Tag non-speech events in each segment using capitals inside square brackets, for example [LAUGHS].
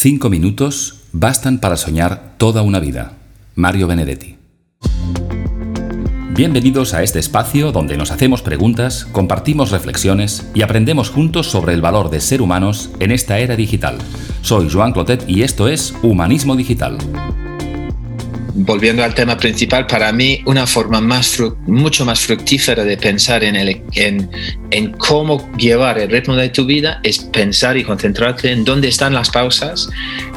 Cinco minutos bastan para soñar toda una vida. Mario Benedetti. Bienvenidos a este espacio donde nos hacemos preguntas, compartimos reflexiones y aprendemos juntos sobre el valor de ser humanos en esta era digital. Soy Joan Clotet y esto es Humanismo Digital volviendo al tema principal, para mí una forma más mucho más fructífera de pensar en, el, en, en, cómo llevar el ritmo de tu vida es pensar y concentrarte en dónde están las pausas,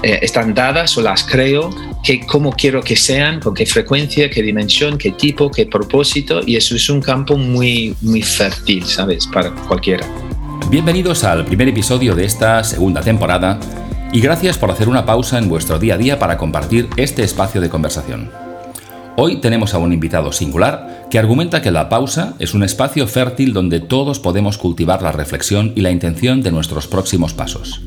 eh, están dadas o las creo, que, cómo quiero que sean, con qué frecuencia, qué dimensión, qué tipo, qué propósito, y eso es un campo muy, muy fértil, ¿sabes? Para cualquiera. Bienvenidos al primer episodio de esta segunda temporada y gracias por hacer una pausa en vuestro día a día para compartir este espacio de conversación. Hoy tenemos a un invitado singular que argumenta que la pausa es un espacio fértil donde todos podemos cultivar la reflexión y la intención de nuestros próximos pasos.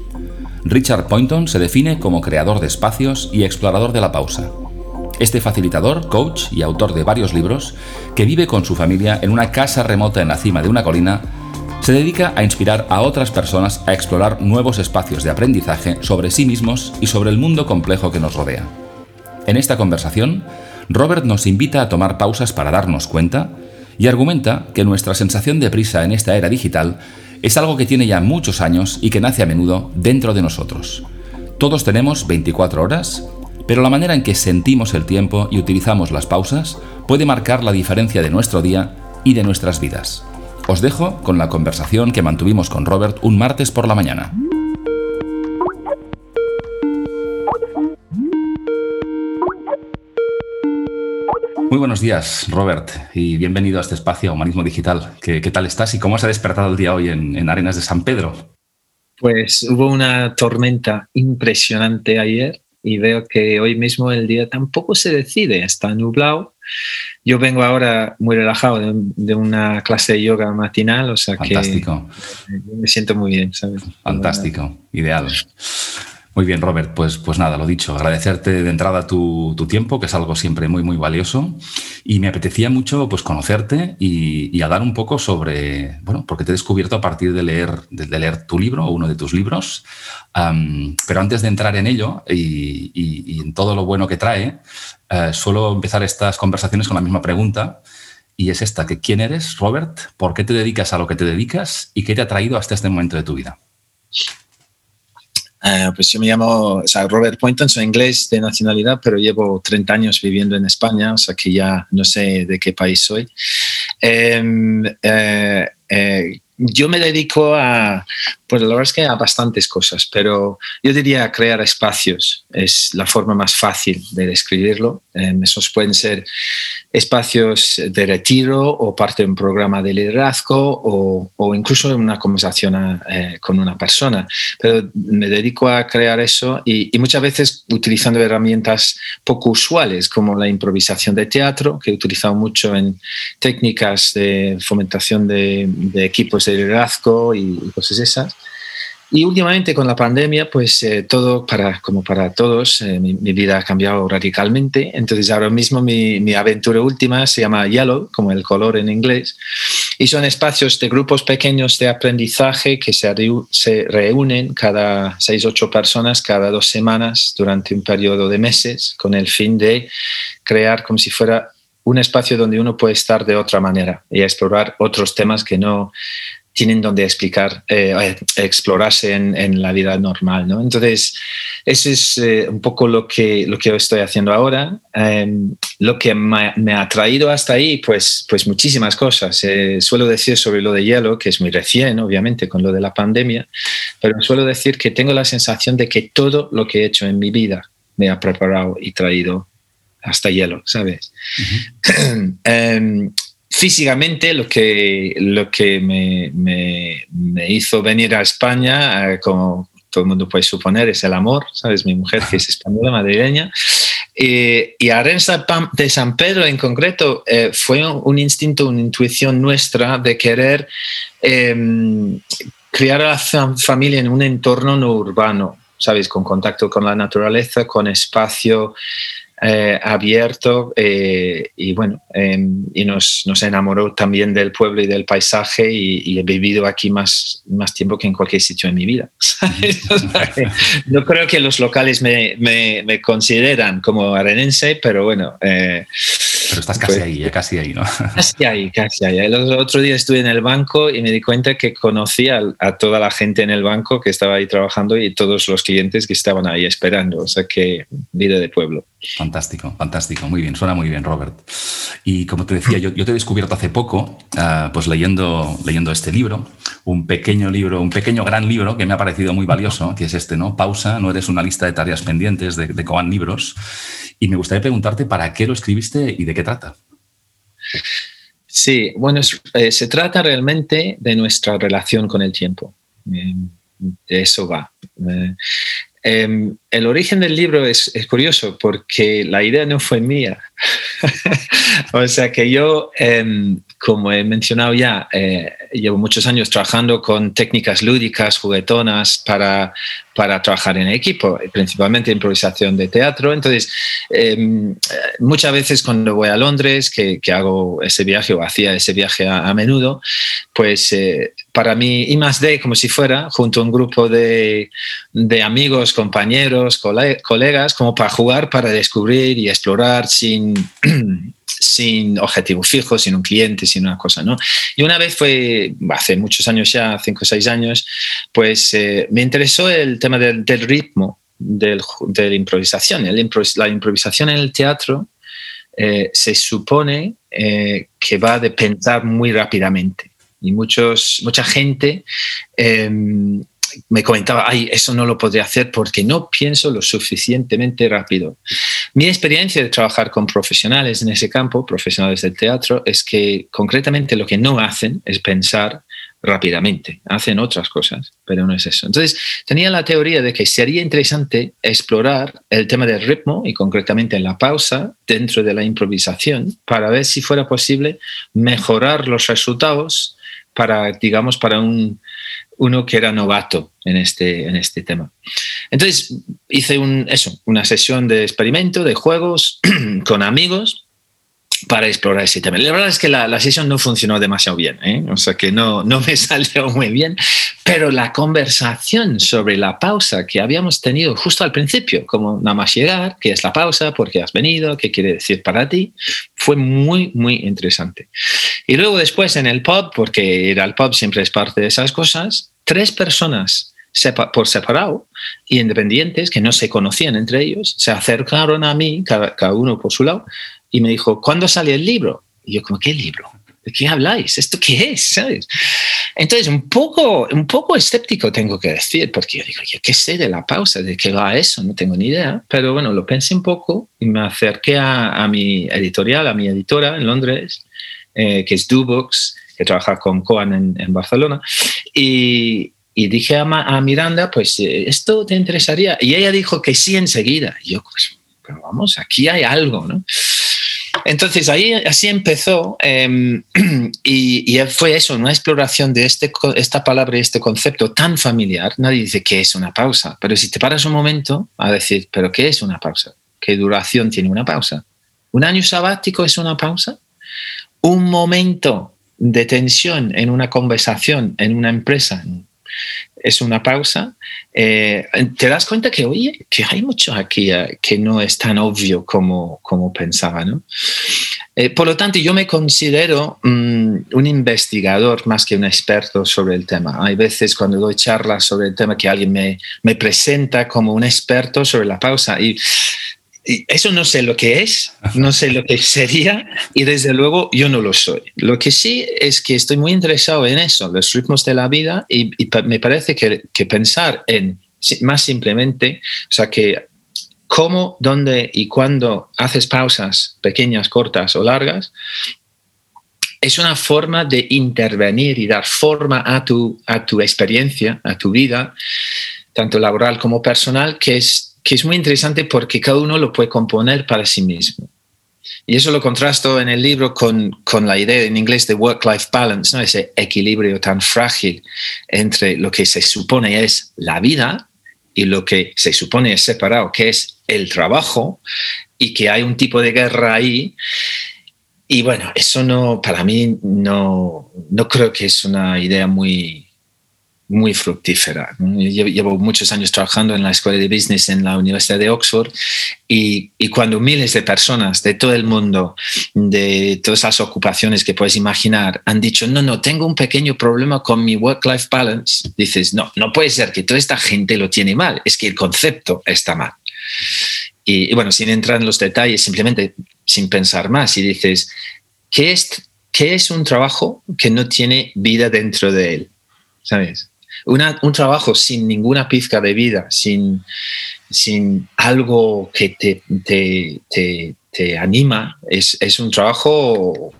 Richard Poynton se define como creador de espacios y explorador de la pausa. Este facilitador, coach y autor de varios libros, que vive con su familia en una casa remota en la cima de una colina, se dedica a inspirar a otras personas a explorar nuevos espacios de aprendizaje sobre sí mismos y sobre el mundo complejo que nos rodea. En esta conversación, Robert nos invita a tomar pausas para darnos cuenta y argumenta que nuestra sensación de prisa en esta era digital es algo que tiene ya muchos años y que nace a menudo dentro de nosotros. Todos tenemos 24 horas, pero la manera en que sentimos el tiempo y utilizamos las pausas puede marcar la diferencia de nuestro día y de nuestras vidas. Os dejo con la conversación que mantuvimos con Robert un martes por la mañana. Muy buenos días, Robert, y bienvenido a este espacio Humanismo Digital. ¿Qué, tal estás y cómo se ha despertado el día hoy en, en Arenas de San Pedro? Pues hubo una tormenta impresionante ayer y veo que hoy mismo el día tampoco se decide, está nublado yo vengo ahora muy relajado de, una clase de yoga matinal, o sea Fantástico. que me siento muy bien, ¿sabes? Fantástico, ideal. Muy bien, Robert, pues, pues nada, lo dicho, agradecerte de entrada tu, tiempo, que es algo siempre muy, muy valioso. Y me apetecía mucho pues, conocerte y, y hablar un poco sobre, bueno, porque te he descubierto a partir de leer, de, leer tu libro o uno de tus libros. pero antes de entrar en ello y, en todo lo bueno que trae, uh, suelo empezar estas conversaciones con la misma pregunta. Y es esta, que ¿quién eres, Robert? ¿Por qué te dedicas a lo que te dedicas? ¿Y qué te ha traído hasta este momento de tu vida? Eh, pues yo me llamo Robert Poynton, soy inglés de nacionalidad, pero llevo 30 años viviendo en España, o sea que ya no sé de qué país soy. Em, eh, eh, yo me dedico a, pues la verdad es que a bastantes cosas, pero yo diría crear espacios es la forma más fácil de describirlo. Em, esos pueden ser espacios de retiro o parte de un programa de liderazgo o, o incluso una conversación eh, con una persona. Pero me dedico a crear eso y, muchas veces utilizando herramientas poco usuales como la improvisación de teatro, que he utilizado mucho en técnicas de fomentación de, de equipos de liderazgo y cosas esas. Y últimamente con la pandemia, pues eh, todo, para, como para todos, eh, mi, vida ha cambiado radicalmente. Entonces ahora mismo mi, mi, aventura última se llama Yellow, como el color en inglés. Y son espacios de grupos pequeños de aprendizaje que se, se reúnen cada seis, ocho personas cada dos semanas durante un periodo de meses con el fin de crear como si fuera un espacio donde uno puede estar de otra manera y explorar otros temas que no tienen donde explicar, eh, eh, explorarse en, la vida normal. ¿no? Entonces, eso es eh, un poco lo que, lo que yo estoy haciendo ahora. Em, lo que me, ha traído hasta ahí, pues, pues muchísimas cosas. suelo decir sobre lo de hielo, que es muy recién, obviamente, con lo de la pandemia, pero suelo decir que tengo la sensación de que todo lo que he hecho en mi vida me ha preparado y traído hasta hielo, ¿sabes? [CLEARS THROAT] físicamente lo que, lo que me, me, hizo venir a España, eh, como todo el mundo puede suponer, es el amor, ¿sabes? Mi mujer que es española, madrileña. y Arensa de San Pedro en concreto eh, fue un, instinto, una intuición nuestra de querer em, criar a la familia en un entorno no urbano, ¿sabes? Con contacto con la naturaleza, con espacio eh, abierto eh, y bueno, em, y nos, nos, enamoró también del pueblo y del paisaje y, he vivido aquí más, más tiempo que en cualquier sitio en mi vida. [LAUGHS] no creo que los locales me, me, me consideran como arenense, pero bueno. Eh, pero estás casi pues ahí, casi ahí, ¿no? Casi ahí, casi ahí. El otro día estuve en el banco y me di cuenta que conocía a toda la gente en el banco que estaba ahí trabajando y todos los clientes que estaban ahí esperando. O sea que vida de pueblo. Fantástico, fantástico. Muy bien, suena muy bien, Robert. Y como te decía, yo, te he descubierto hace poco, ah, pues leyendo, leyendo este libro, un pequeño libro, un pequeño gran libro que me ha parecido muy valioso, que es este, ¿no? Pausa, no eres una lista de tareas pendientes de, Coan Libros. Y me gustaría preguntarte para qué lo escribiste y de qué trata. Sí, bueno, eh, se trata realmente de nuestra relación con el tiempo. Eh, de eso va. Eh, em, el origen del libro es, curioso porque la idea no fue mía. [LAUGHS] o sea que yo, em, como he mencionado ya, llevo muchos años trabajando con técnicas lúdicas, juguetonas, para, para trabajar en equipo, principalmente improvisación de teatro. Entonces, em, muchas veces cuando voy a Londres, que, hago ese viaje o hacía ese viaje a, menudo, pues eh, para mí, I como si fuera, junto a un grupo de, de amigos, compañeros, colegas, como para jugar, para descubrir y explorar sin [CLEARS THROAT] sin objetivo fijo, sin un cliente, sin una cosa, ¿no? Y una vez fue, hace muchos años ya, cinco o seis años, pues eh, me interesó el tema del, ritmo de la improvisación. la improvisación en el teatro eh, se supone eh, que va a pensar muy rápidamente. Y muchos, mucha gente em, me comentaba, ay, eso no lo podría hacer porque no pienso lo suficientemente rápido. Mi experiencia de trabajar con profesionales en ese campo, profesionales del teatro, es que concretamente lo que no hacen es pensar rápidamente, hacen otras cosas, pero no es eso. Entonces, tenía la teoría de que sería interesante explorar el tema del ritmo y concretamente la pausa dentro de la improvisación para ver si fuera posible mejorar los resultados para, digamos, para un, uno que era novato en este, en este tema. Entonces hice un, eso, una sesión de experimento, de juegos [CLEARS THROAT] con amigos para explorar ese tema. La verdad es que la, sesión no funcionó demasiado bien, ¿eh? o sea que no, no me [LAUGHS] salió muy bien, pero la conversación sobre la pausa que habíamos tenido justo al principio, como nada más llegar, qué es la pausa, por qué has venido, qué quiere decir para ti, fue muy, muy interesante. Y luego después en el pub, porque ir al pub siempre es parte de esas cosas, tres personas por separado y independientes que no se conocían entre ellos, se acercaron a mí, cada, cada uno por su lado, y me dijo, ¿cuándo sale el libro? Y yo como, ¿qué libro? ¿De qué habláis? ¿Esto qué es? ¿Sabes? Entonces, un poco, un poco escéptico tengo que decir, porque yo digo, yo qué sé de la pausa, de qué va eso, no tengo ni idea. Pero bueno, lo pensé un poco y me acerqué a, mi editorial, a mi editora en Londres, eh, que es DoBooks, que trabaja con Coan en, Barcelona. Y, y dije a, a, Miranda, pues eh, esto te interesaría. Y ella dijo que sí enseguida. Y yo, pues, pero vamos, aquí hay algo, ¿no? Entonces ahí así empezó em, [CLEARS THROAT] y, fue eso, una exploración de este, esta palabra y este concepto tan familiar. Nadie dice qué es una pausa, pero si te paras un momento a decir, pero ¿qué es una pausa? ¿Qué duración tiene una pausa? ¿Un año sabático es una pausa? ¿Un momento de tensión en una conversación, en una empresa, es una pausa, eh, te das cuenta que, oye, que hay mucho aquí eh, que no es tan obvio como, como pensaba, ¿no? Eh, por lo tanto, yo me considero mm, un investigador más que un experto sobre el tema. Hay veces cuando doy charlas sobre el tema que alguien me, me presenta como un experto sobre la pausa y eso no sé lo que es, no sé lo que sería y desde luego yo no lo soy. Lo que sí es que estoy muy interesado en eso, los ritmos de la vida y, me parece que, que, pensar en más simplemente, o sea, que cómo, dónde y cuándo haces pausas pequeñas, cortas o largas, es una forma de intervenir y dar forma a tu, a tu experiencia, a tu vida, tanto laboral como personal, que es que es muy interesante porque cada uno lo puede componer para sí mismo. Y eso lo contrasto en el libro con, con la idea en inglés de work-life balance, ¿no? ese equilibrio tan frágil entre lo que se supone es la vida y lo que se supone es separado, que es el trabajo. y que hay un tipo de guerra ahí. Y bueno, eso no, para mí no, no creo que es una idea muy, muy fructífera. Llevo, muchos años trabajando en la escuela de business en la Universidad de Oxford y, cuando miles de personas de todo el mundo, de todas las ocupaciones que puedes imaginar, han dicho, no, no, tengo un pequeño problema con mi work-life balance, dices, no, no puede ser que toda esta gente lo tiene mal, es que el concepto está mal. Y, y bueno, sin entrar en los detalles, simplemente sin pensar más, y dices, ¿qué es, qué es un trabajo que no tiene vida dentro de él? ¿Sabes? Un trabajo sin ninguna pizca de vida, sin, sin algo que te, te, te, anima, es, es, un trabajo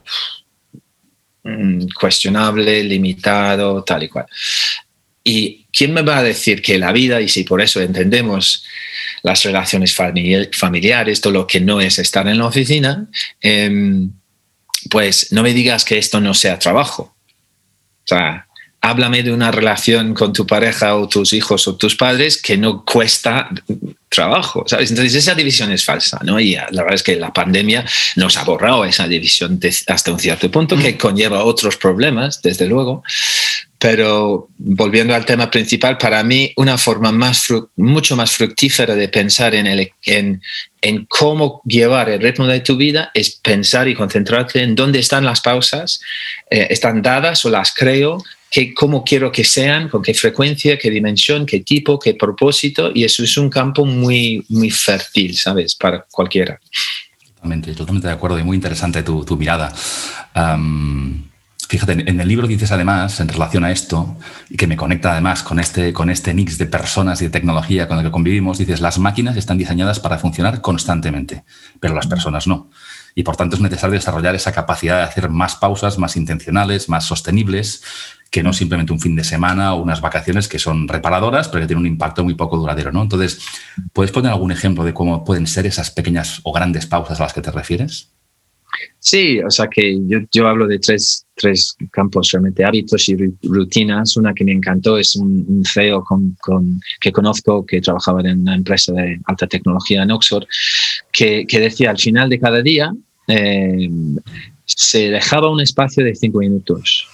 mm, cuestionable, limitado, tal y cual. ¿Y quién me va a decir que la vida, y si por eso entendemos las relaciones familiares, todo lo que no es estar en la oficina, em, pues no me digas que esto no sea trabajo. O sea, háblame de una relación con tu pareja o tus hijos o tus padres que no cuesta trabajo, ¿sabes? Entonces esa división es falsa, ¿no? Y la verdad es que la pandemia nos ha borrado esa división hasta un cierto punto que conlleva otros problemas, desde luego. Pero volviendo al tema principal, para mí una forma más mucho más fructífera de pensar en, el, en, en cómo llevar el ritmo de tu vida es pensar y concentrarte en dónde están las pausas, eh, están dadas o las creo, cómo quiero que sean, con qué frecuencia, qué dimensión, qué tipo, qué propósito, y eso es un campo muy, muy fértil, ¿sabes? Para cualquiera. Totalmente, totalmente de acuerdo y muy interesante tu, tu mirada. fíjate, en el libro dices además, en relación a esto, y que me conecta además con este, con este mix de personas y de tecnología con el que convivimos, dices, las máquinas están diseñadas para funcionar constantemente, pero las personas no. Y por tanto es necesario desarrollar esa capacidad de hacer más pausas, más intencionales, más sostenibles, que no simplemente un fin de semana o unas vacaciones que son reparadoras, pero que tienen un impacto muy poco duradero, ¿no? Entonces, ¿puedes poner algún ejemplo de cómo pueden ser esas pequeñas o grandes pausas a las que te refieres? Sí, o sea que yo, yo hablo de tres, tres, campos realmente, hábitos y rutinas. Una que me encantó es un, CEO con, con, que conozco que trabajaba en una empresa de alta tecnología en Oxford, que, que decía al final de cada día eh, se dejaba un espacio de cinco minutos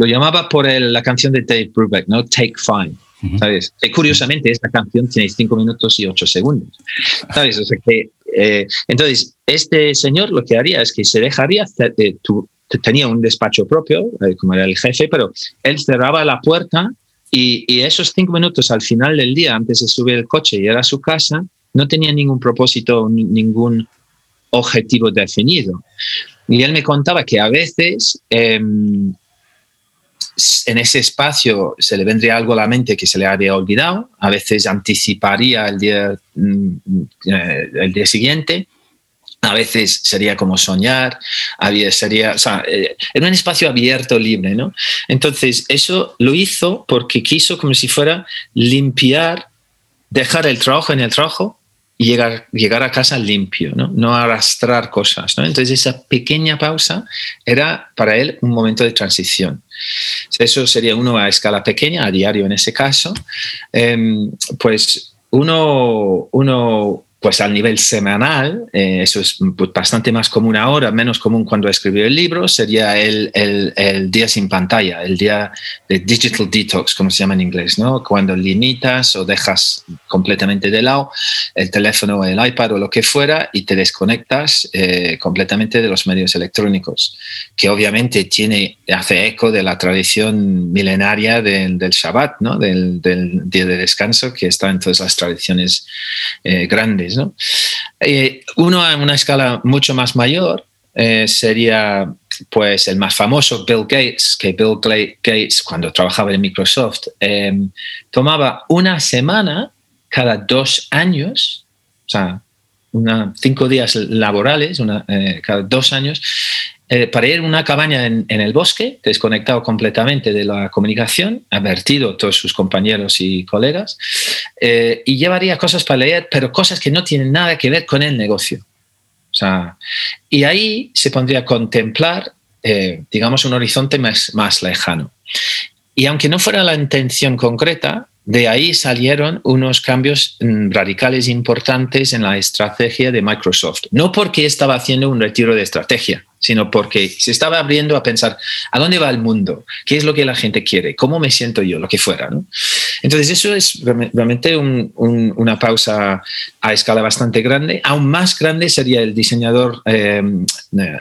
lo llamaba por la canción de Dave Brubeck, ¿no? Take Five. ¿Sabes? Que curiosamente esta canción tiene cinco minutos y ocho segundos. ¿Sabes? O sea que, eh, entonces, este señor lo que haría es que se dejaría, eh, tenía un despacho propio, eh, como era el jefe, pero él cerraba la puerta y, y, esos cinco minutos al final del día, antes de subir el coche y ir a su casa, no tenía ningún propósito, ningún objetivo definido. Y él me contaba que a veces em, en ese espacio se le vendría algo a la mente que se le había olvidado, a veces anticiparía el día, mm, eh, el día siguiente, a veces sería como soñar, había, sería, o sea, eh, era un espacio abierto, libre, ¿no? Entonces, eso lo hizo porque quiso como si fuera limpiar, dejar el trabajo en el trabajo llegar, llegar a casa limpio, ¿no? no arrastrar cosas. ¿no? Entonces esa pequeña pausa era para él un momento de transición. Eso sería uno a escala pequeña, a diario en ese caso. Em, pues uno, uno pues al nivel semanal, eh, eso es pues, bastante más común ahora, menos común cuando escribió el libro, sería el, el, día sin pantalla, el día de digital detox, como se llama en inglés, ¿no? Cuando limitas o dejas completamente de lado el teléfono o el iPad o lo que fuera y te desconectas eh, completamente de los medios electrónicos, que obviamente tiene, hace eco de la tradición milenaria del, del Shabbat, ¿no? Del, del, día de descanso que está en todas las tradiciones eh, grandes eh, uno a una escala mucho más mayor eh, sería pues el más famoso, Bill Gates, que Bill Gates cuando trabajaba en Microsoft em, tomaba una semana cada dos años, o sea, cinco días laborales, eh, cada dos años, eh, para ir a una cabaña en, el bosque, desconectado completamente de la comunicación, advertido a todos sus compañeros y colegas, eh, y llevaría cosas para leer, pero cosas que no tienen nada que ver con el negocio. O sea, y ahí se pondría a contemplar, eh, digamos, un horizonte más, más lejano. Y aunque no fuera la intención concreta, de ahí salieron unos cambios mm, radicales importantes en la estrategia de Microsoft. No porque estaba haciendo un retiro de estrategia, sino porque se estaba abriendo a pensar a dónde va el mundo, qué es lo que la gente quiere, cómo me siento yo, lo que fuera. Entonces eso es realmente una pausa a escala bastante grande. Aún más grande sería el diseñador eh,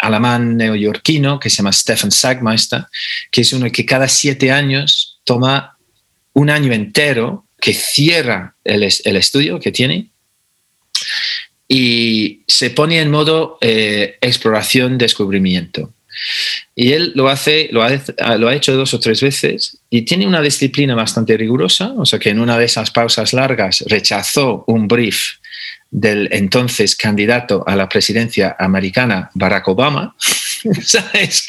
alemán neoyorquino que se llama Stefan Sagmeister, que es uno que cada siete años toma un año entero que cierra el, el estudio que tiene y se pone en modo eh, exploración, descubrimiento. Y él lo, hace, lo ha, lo ha hecho dos o tres veces y tiene una disciplina bastante rigurosa, o sea que en una de esas pausas largas rechazó un brief del entonces candidato a la presidencia americana, Barack Obama. [LAUGHS] es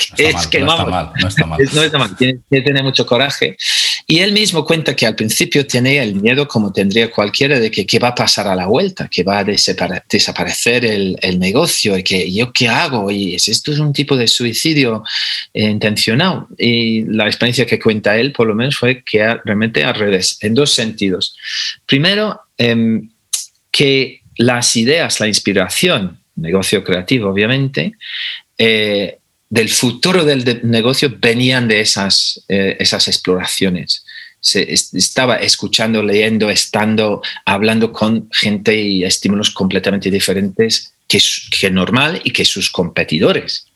que, no, está mal, no está mal. No está mal, tiene que tener mucho coraje. Y él mismo cuenta que al principio tenía el miedo, como tendría cualquiera, de que qué va a pasar a la vuelta, que va a desaparecer el, el negocio y que yo qué hago. Y esto es un tipo de suicidio eh, intencional. Y la experiencia que cuenta él, por lo menos, fue que realmente al revés, en dos sentidos. Primero, em, que las ideas, la inspiración, negocio creativo, obviamente, eh, del futuro del negocio venían de esas, eh, esas exploraciones. Se, estaba escuchando, leyendo, estando, hablando con gente y estímulos completamente diferentes que, que normal y que sus competidores.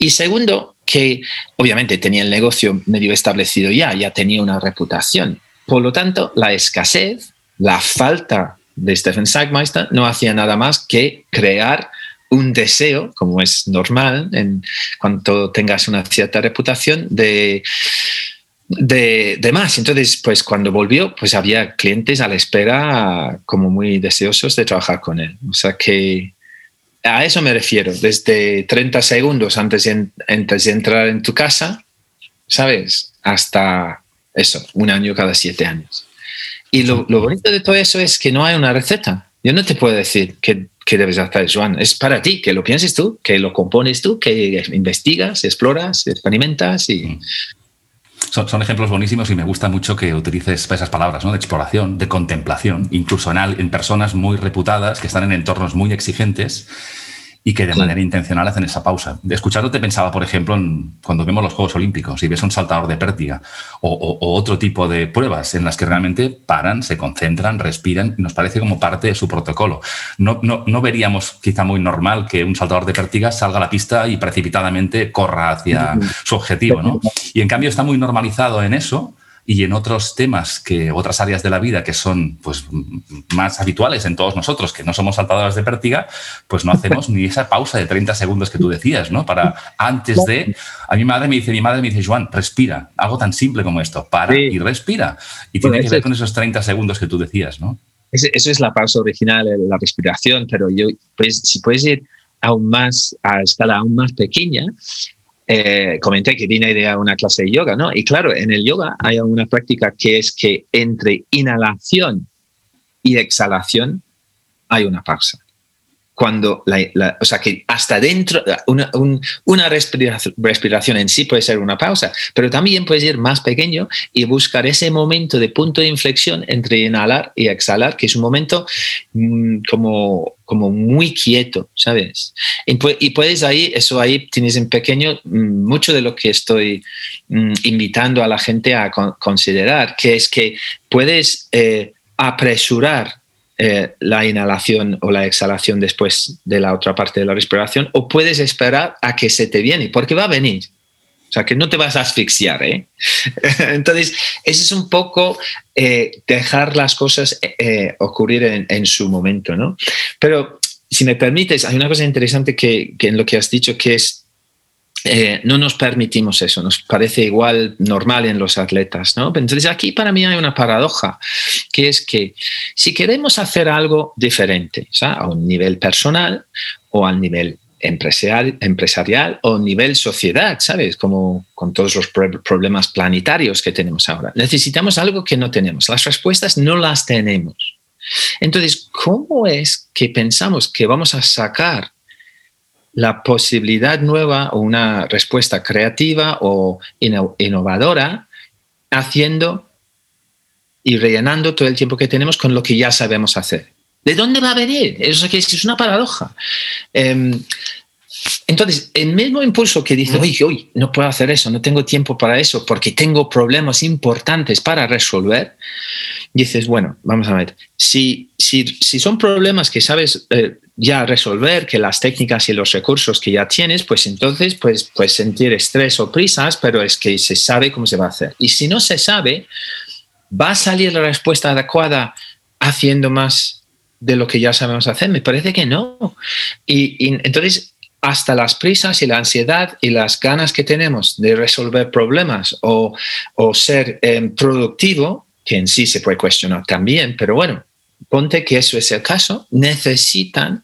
Y segundo, que obviamente tenía el negocio medio establecido ya, ya tenía una reputación. Por lo tanto, la escasez, la falta de Stephen Sagmeister no hacía nada más que crear un deseo, como es normal en cuanto tengas una cierta reputación, de, de, más. Entonces, pues cuando volvió, pues había clientes a la espera como muy deseosos de trabajar con él. O sea que a eso me refiero, desde 30 segundos antes de, antes de entrar en tu casa, ¿sabes? Hasta eso, un año cada siete años. Y lo, bonito de todo eso es que no hay una receta. Yo no te puedo decir que debes hacer, Joan. Es para ti, que lo pienses tú, que lo compones tú, que investigas, exploras, experimentas. Mm. Son, ejemplos buenísimos y me gusta mucho que utilices esas palabras, ¿no? De exploración, de contemplación, incluso en personas muy reputadas que están en entornos muy exigentes y que de manera intencional hacen esa pausa. De escuchándote pensaba, por ejemplo, en, cuando vemos los Juegos Olímpicos y ves un saltador de pértiga o, otro tipo de pruebas en las que realmente paran, se concentran, respiran, nos parece como parte de su protocolo. No, no, no veríamos quizá muy normal que un saltador de pértiga salga a la pista y precipitadamente corra hacia su objetivo, ¿no? Y en cambio está muy normalizado en eso y en otros temas que otras áreas de la vida que son pues más habituales en todos nosotros que no somos saltadoras de pértiga pues no [LAUGHS] hacemos ni esa pausa de 30 segundos que tú decías no para antes de a mi madre me dice mi madre me dice Juan respira algo tan simple como esto para y respira y tiene que ver con esos 30 segundos que tú decías no eso es la pausa original la respiración pero yo pues si puedes ir aún más a escala aún más pequeña eh, comenté que vine de una clase de yoga, ¿no? Y claro, en el yoga hay una práctica que es que entre inhalación y exhalación hay una pausa cuando o sea que hasta dentro una, una respiración, en sí puede ser una pausa, pero también puede ser más pequeño y buscar ese momento de punto de inflexión entre inhalar y exhalar, que es un momento mm, como, como muy quieto, ¿sabes? Y, puedes ahí, eso ahí tienes en pequeño mm, mucho de lo que estoy mm, invitando a la gente a considerar, que es que puedes eh, apresurar eh, la inhalación o la exhalación después de la otra parte de la respiración, o puedes esperar a que se te viene, porque va a venir. O sea, que no te vas a asfixiar. ¿eh? [LAUGHS] Entonces, ese es un poco eh, dejar las cosas ocurrir en, su momento. ¿no? Pero, si me permites, hay una cosa interesante que en lo que has dicho, que es eh, no nos permitimos eso, nos parece igual normal en los atletas. ¿no? Entonces aquí para mí hay una paradoja, que es que si queremos hacer algo diferente, a un nivel personal o al nivel empresarial, empresarial o nivel sociedad, ¿sabes? Como con todos los problemas planetarios que tenemos ahora. Necesitamos algo que no tenemos. Las respuestas no las tenemos. Entonces, ¿cómo es que pensamos que vamos a sacar la posibilidad nueva o una respuesta creativa o innovadora haciendo y rellenando todo el tiempo que tenemos con lo que ya sabemos hacer. ¿De dónde va a venir? Eso es una paradoja. Em, entonces, el mismo impulso que dice, oye, hoy no puedo hacer eso, no tengo tiempo para eso, porque tengo problemas importantes para resolver, dices, bueno, vamos a ver, si, si, si son problemas que sabes eh, ya resolver, que las técnicas y los recursos que ya tienes, pues entonces pues, pues sentir estrés o prisas, pero es que se sabe cómo se va a hacer. Y si no se sabe, ¿va a salir la respuesta adecuada haciendo más de lo que ya sabemos hacer? Me parece que no. Y, entonces, hasta las prisas y la ansiedad y las ganas que tenemos de resolver problemas o, ser em, productivo, que en sí se puede cuestionar también, pero bueno, ponte que eso es el caso, necesitan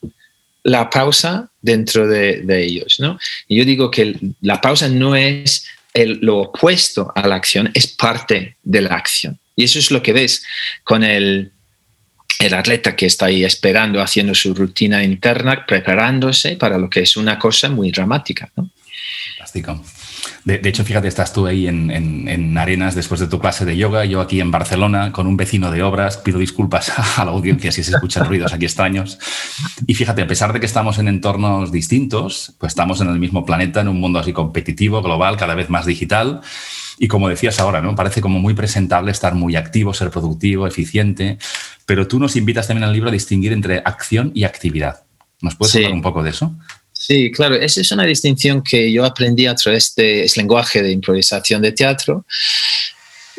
la pausa dentro de, ellos. ¿no? Yo digo que la pausa no es lo opuesto a la acción, es parte de la acción. Y eso es lo que ves con el, el atleta que está ahí esperando, haciendo su rutina interna, preparándose para lo que es una cosa muy dramática. ¿no? Fantástico. De, hecho, fíjate, estás tú ahí en, Arenas después de tu clase de yoga, yo aquí en Barcelona con un vecino de obras. Pido disculpas [LAUGHS] a la audiencia si se escuchan ruidos aquí extraños. Y fíjate, a pesar de que estamos en entornos distintos, pues estamos en el mismo planeta, en un mundo así competitivo, global, cada vez más digital. Y como decías ahora, ¿no? Parece como muy presentable estar muy activo, ser productivo, eficiente. Pero tú nos invitas también al libro a distinguir entre acción y actividad. ¿Nos puedes hablar un poco de eso? Sí, claro, esa es una distinción que yo aprendí a través de ese lenguaje de improvisación de teatro.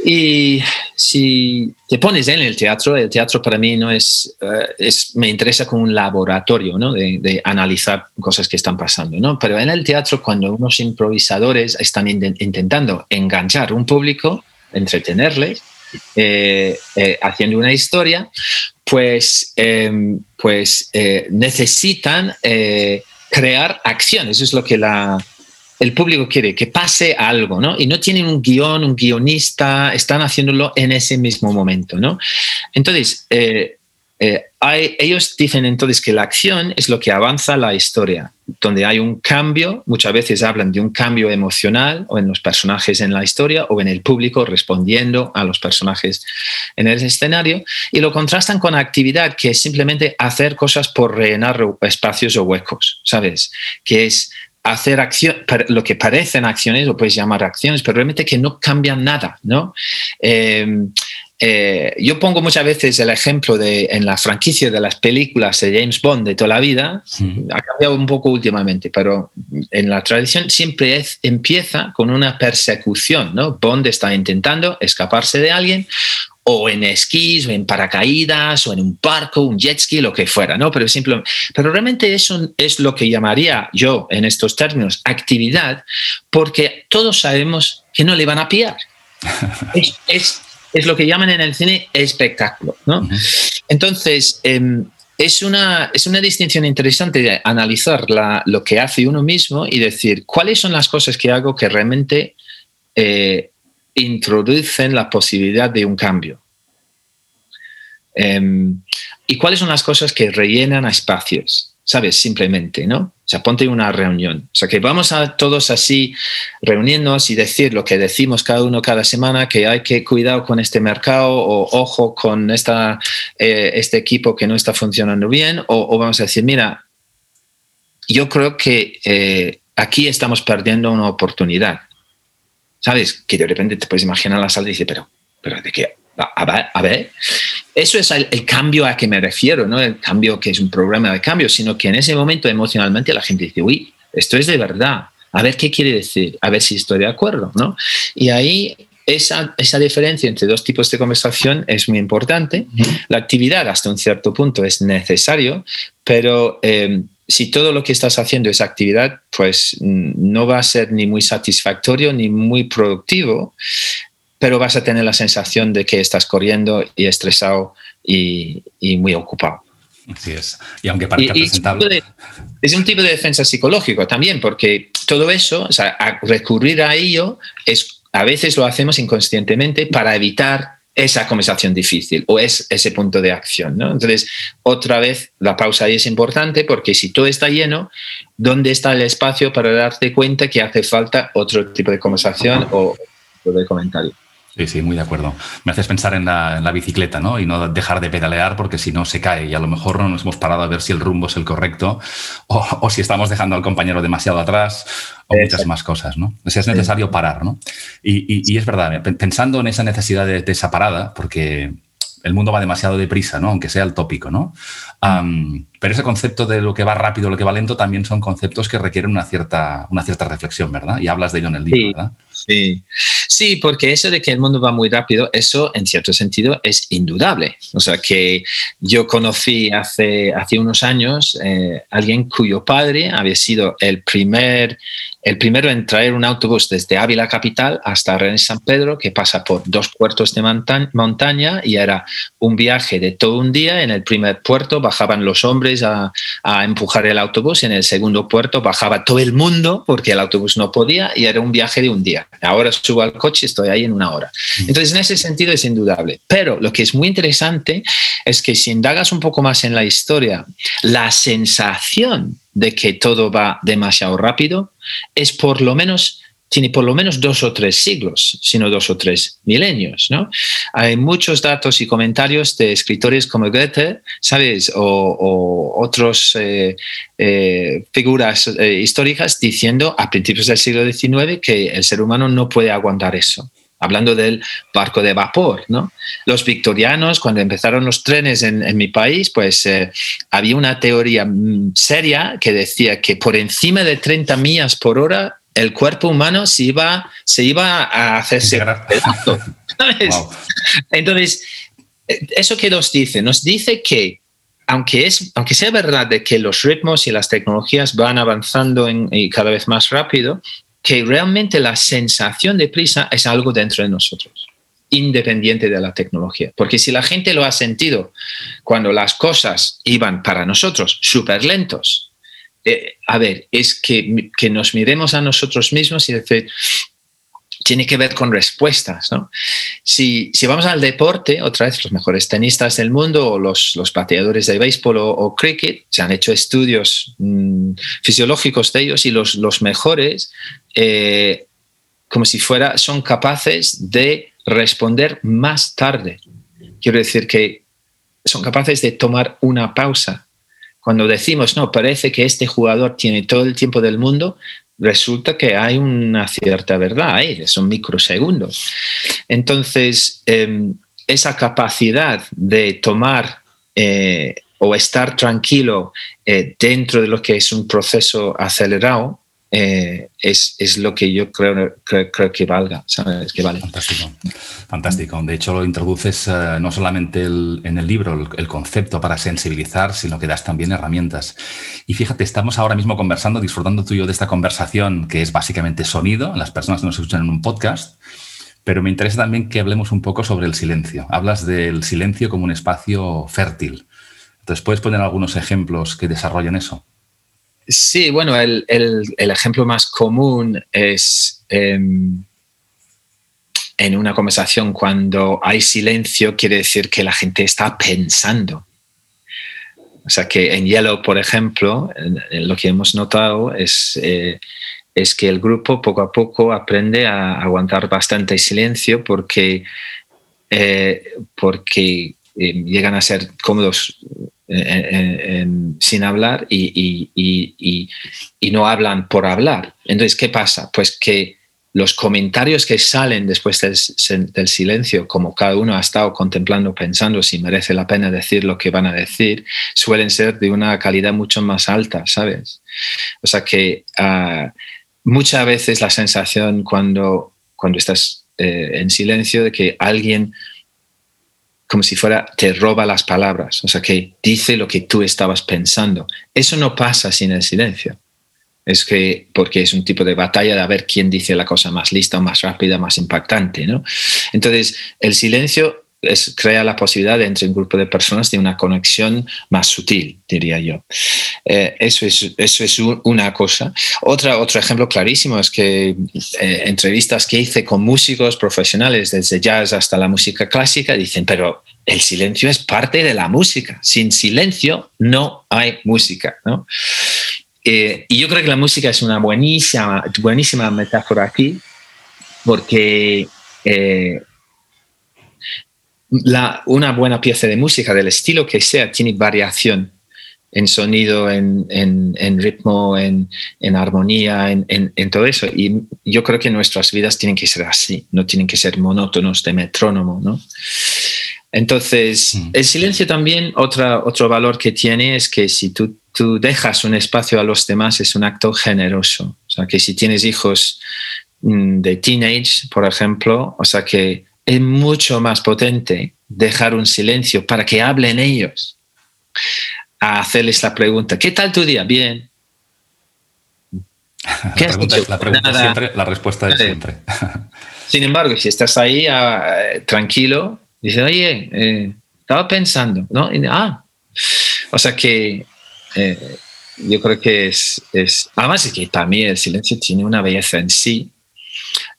Y si te pones en el teatro, el teatro para mí no es, eh, es me interesa como un laboratorio, ¿no? De, analizar cosas que están pasando, ¿no? Pero en el teatro, cuando unos improvisadores están intentando enganchar un público, entretenerles, eh, eh, haciendo una historia, pues, em, pues necesitan crear acción. Eso es lo que la, el público quiere, que pase algo, ¿no? Y no tienen un guion, un guionista, están haciéndolo en ese mismo momento, ¿no? Entonces, eh, eh, ellos dicen entonces que la acción es lo que avanza la historia, donde hay un cambio, muchas veces hablan de un cambio emocional o en los personajes en la historia o en el público respondiendo a los personajes en el escenario, y lo contrastan con actividad, que es simplemente hacer cosas por rellenar espacios o huecos, ¿sabes? Que es hacer acción, lo que parecen acciones, lo puedes llamar acciones, pero realmente que no cambian nada, ¿no? Eh, eh, yo pongo muchas veces el ejemplo de en la franquicia de las películas de James Bond de toda la vida, ha cambiado un poco últimamente, pero en la tradición siempre es, empieza con una persecución, ¿no? Bond está intentando escaparse de alguien o en esquís, o en paracaídas, o en un barco, un jet ski, lo que fuera, ¿no? Pero, simple, pero realmente eso es lo que llamaría yo, en estos términos, actividad, porque todos sabemos que no le van a pillar. [LAUGHS] es es lo que llaman en el cine espectáculo. ¿no? Entonces, em, es, una, es una distinción interesante de analizar lo que hace uno mismo y decir cuáles son las cosas que hago que realmente eh, introducen la posibilidad de un cambio. Em, y cuáles son las cosas que rellenan a espacios, ¿sabes? Simplemente, ¿no? O sea, ponte una reunión. O sea, que vamos a todos así reunirnos y decir lo que decimos cada uno cada semana, que hay que cuidar con este mercado o ojo con esta, eh, este equipo que no está funcionando bien. O, vamos a decir, mira, yo creo que eh, aquí estamos perdiendo una oportunidad. ¿Sabes? Que de repente te puedes imaginar la sala y dices, pero, pero ¿de qué? a ver, eso es el, cambio a que me refiero, no el cambio que es un programa de cambio, sino que en ese momento emocionalmente la gente dice, uy, esto es de verdad, a ver qué quiere decir, a ver si estoy de acuerdo, ¿no? Y ahí esa, esa, diferencia entre dos tipos de conversación es muy importante. La actividad hasta un cierto punto es necesario, pero eh, si todo lo que estás haciendo es actividad, pues mm, no va a ser ni muy satisfactorio ni muy productivo pero vas a tener la sensación de que estás corriendo y estresado y, muy ocupado. Así es. Y aunque parezca presentable. Es un tipo de defensa psicológico también, porque todo eso, o sea, recurrir a ello, es, a veces lo hacemos inconscientemente para evitar esa conversación difícil o es ese punto de acción. ¿no? Entonces, otra vez, la pausa ahí es importante porque si todo está lleno, ¿dónde está el espacio para darte cuenta que hace falta otro tipo de conversación o de comentario? Sí, sí, muy de acuerdo. Me haces pensar en la, bicicleta, ¿no? Y no dejar de pedalear porque si no se cae y a lo mejor no nos hemos parado a ver si el rumbo es el correcto o, si estamos dejando al compañero demasiado atrás o muchas más cosas, ¿no? O sea, es necesario parar, ¿no? Y, es verdad, pensando en esa necesidad de, de esa parada, porque el mundo va demasiado deprisa, ¿no? Aunque sea el tópico, ¿no? Pero ese concepto de lo que va rápido, lo que va lento, también son conceptos que requieren una cierta, una cierta reflexión, ¿verdad? Y hablas de ello en el libro, ¿verdad? Sí. sí, porque eso de que el mundo va muy rápido, eso en cierto sentido es indudable. O sea, que yo conocí hace, hace unos años eh, alguien cuyo padre había sido el primer el primero en traer un autobús desde Ávila Capital hasta René San Pedro, que pasa por dos puertos de montaña y era un viaje de todo un día. En el primer puerto bajaban los hombres a, empujar el autobús, en el segundo puerto bajaba todo el mundo porque el autobús no podía y era un viaje de un día. Ahora subo al coche y estoy ahí en una hora. Entonces, en ese sentido es indudable. Pero lo que es muy interesante es que si indagas un poco más en la historia, la sensación de que todo va demasiado rápido es por lo menos tiene por lo menos dos o tres siglos, sino dos o tres milenios. ¿no? Hay muchos datos y comentarios de escritores como Goethe, ¿sabes? O, otras eh, eh, figuras eh, históricas diciendo a principios del siglo XIX que el ser humano no puede aguantar eso hablando del barco de vapor, ¿no? Los victorianos, cuando empezaron los trenes en, mi país, pues había una teoría mm, seria que decía que por encima de 30 millas por hora el cuerpo humano se iba, se iba a hacerse [LAUGHS] Entonces, ¿eso qué nos dice? Nos dice que aunque, es, aunque sea verdad de que los ritmos y las tecnologías van avanzando y cada vez más rápido, que realmente la sensación de prisa es algo dentro de nosotros, independiente de la tecnología. Porque si la gente lo ha sentido cuando las cosas iban para nosotros súper lentos, eh, a ver, es que, que, nos miremos a nosotros mismos y decir, tiene que ver con respuestas. ¿no? Si, si, vamos al deporte, otra vez los mejores tenistas del mundo o los, los pateadores de béisbol o, cricket, se han hecho estudios mm, fisiológicos de ellos y los, los mejores, eh, como si fuera, son capaces de responder más tarde. Quiero decir que son capaces de tomar una pausa. Cuando decimos, no, parece que este jugador tiene todo el tiempo del mundo, resulta que hay una cierta verdad ahí, son microsegundos. Entonces, em, esa capacidad de tomar eh, o estar tranquilo eh, dentro de lo que es un proceso acelerado eh, es, es, lo que yo creo, creo, que valga, ¿sabes? Que vale. Fantástico, fantástico. De hecho, lo introduces eh, no solamente en el libro, el, concepto para sensibilizar, sino que das también herramientas. Y fíjate, estamos ahora mismo conversando, disfrutando tú y yo de esta conversación que es básicamente sonido, las personas que nos escuchan en un podcast, pero me interesa también que hablemos un poco sobre el silencio. Hablas del silencio como un espacio fértil. Entonces, ¿puedes poner algunos ejemplos que desarrollen eso? Sí, bueno, el, ejemplo más común es em, en una conversación cuando hay silencio, quiere decir que la gente está pensando. O sea que en Yellow, por ejemplo, lo que hemos notado es, eh, es que el grupo poco a poco aprende a aguantar bastante silencio porque, eh, porque eh, llegan a ser cómodos sin hablar y, no hablan por hablar. Entonces, ¿qué pasa? Pues que los comentarios que salen después del, silencio, como cada uno ha estado contemplando, pensando si merece la pena decir lo que van a decir, suelen ser de una calidad mucho más alta, ¿sabes? O sea que uh, muchas veces la sensación cuando, cuando estás eh, en silencio de que alguien como si fuera, te roba las palabras, o sea, que dice lo que tú estabas pensando. Eso no pasa sin el silencio. Es que, porque es un tipo de batalla de a ver quién dice la cosa más lista más rápida, más impactante, ¿no? Entonces, el silencio es, crea la posibilidad entre un grupo de personas de una conexión más sutil, diría yo. Eh, eso, es, eso es una cosa. Otra, otro ejemplo clarísimo es que eh, entrevistas que hice con músicos profesionales, desde jazz hasta la música clásica, dicen, pero el silencio es parte de la música. Sin silencio no hay música. Eh, y yo creo que la música es una buenísima, buenísima metáfora aquí, porque una buena pieza de música del estilo que sea tiene variación en sonido, en, ritmo, en, armonía, en, todo eso. Y yo creo que nuestras vidas tienen que ser así, no tienen que ser monótonos de metrónomo, ¿no? Entonces, mm. el silencio también, otra, otro valor que tiene es que si tú, tú dejas un espacio a los demás, es un acto generoso. O sea, que si tienes hijos mm, de teenage, por ejemplo, o sea, que es mucho más potente dejar un silencio para que hablen ellos a hacerles la pregunta, ¿qué tal tu día? Bien. ¿Qué la, pregunta es, la, pregunta siempre, la respuesta es siempre. [LAUGHS] Sin embargo, si estás ahí ah, tranquilo, dices, oye, eh, estaba pensando, ¿no? ah, o sea que eh, yo creo que es, es, además es que también el silencio tiene una belleza en sí.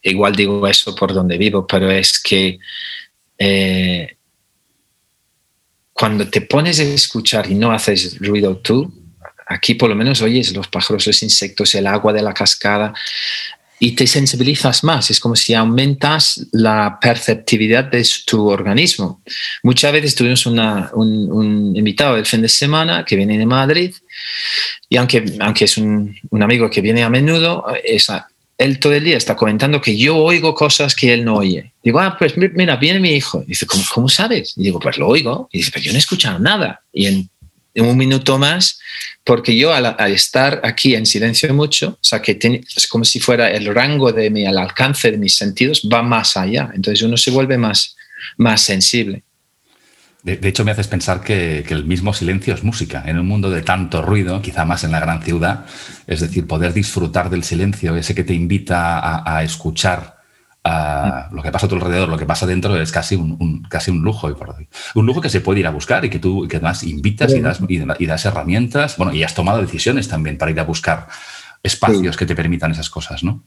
Igual digo eso por donde vivo, pero es que eh, cuando te pones a escuchar y no haces ruido tú, aquí por lo menos oyes los pájaros, los insectos, el agua de la cascada y te sensibilizas más. Es como si aumentas la perceptividad de tu organismo. Muchas veces tuvimos un, invitado el fin de semana que viene de Madrid y aunque, aunque es un, un amigo que viene a menudo, esa, él todo el día está comentando que yo oigo cosas que él no oye. Digo, ah, pues mira, viene mi hijo. dice, ¿cómo, ¿cómo, sabes? Y digo, pues lo oigo. Y dice, pero yo no he escuchado nada. Y en, un minuto más, porque yo al, estar aquí en silencio mucho, o sea, que es como si fuera el rango de mi, al alcance de mis sentidos, va más allá. Entonces uno se vuelve más, más sensible. De, hecho, me haces pensar que, el mismo silencio es música. En un mundo de tanto ruido, quizá más en la gran ciudad, es decir, poder disfrutar del silencio, ese que te invita a, escuchar lo que pasa a tu alrededor, lo que pasa dentro, es casi un, casi un lujo. Un lujo que se puede ir a buscar y que tú que además invitas y das, y, das herramientas. Bueno, y has tomado decisiones también para ir a buscar espacios que te permitan esas cosas, ¿no?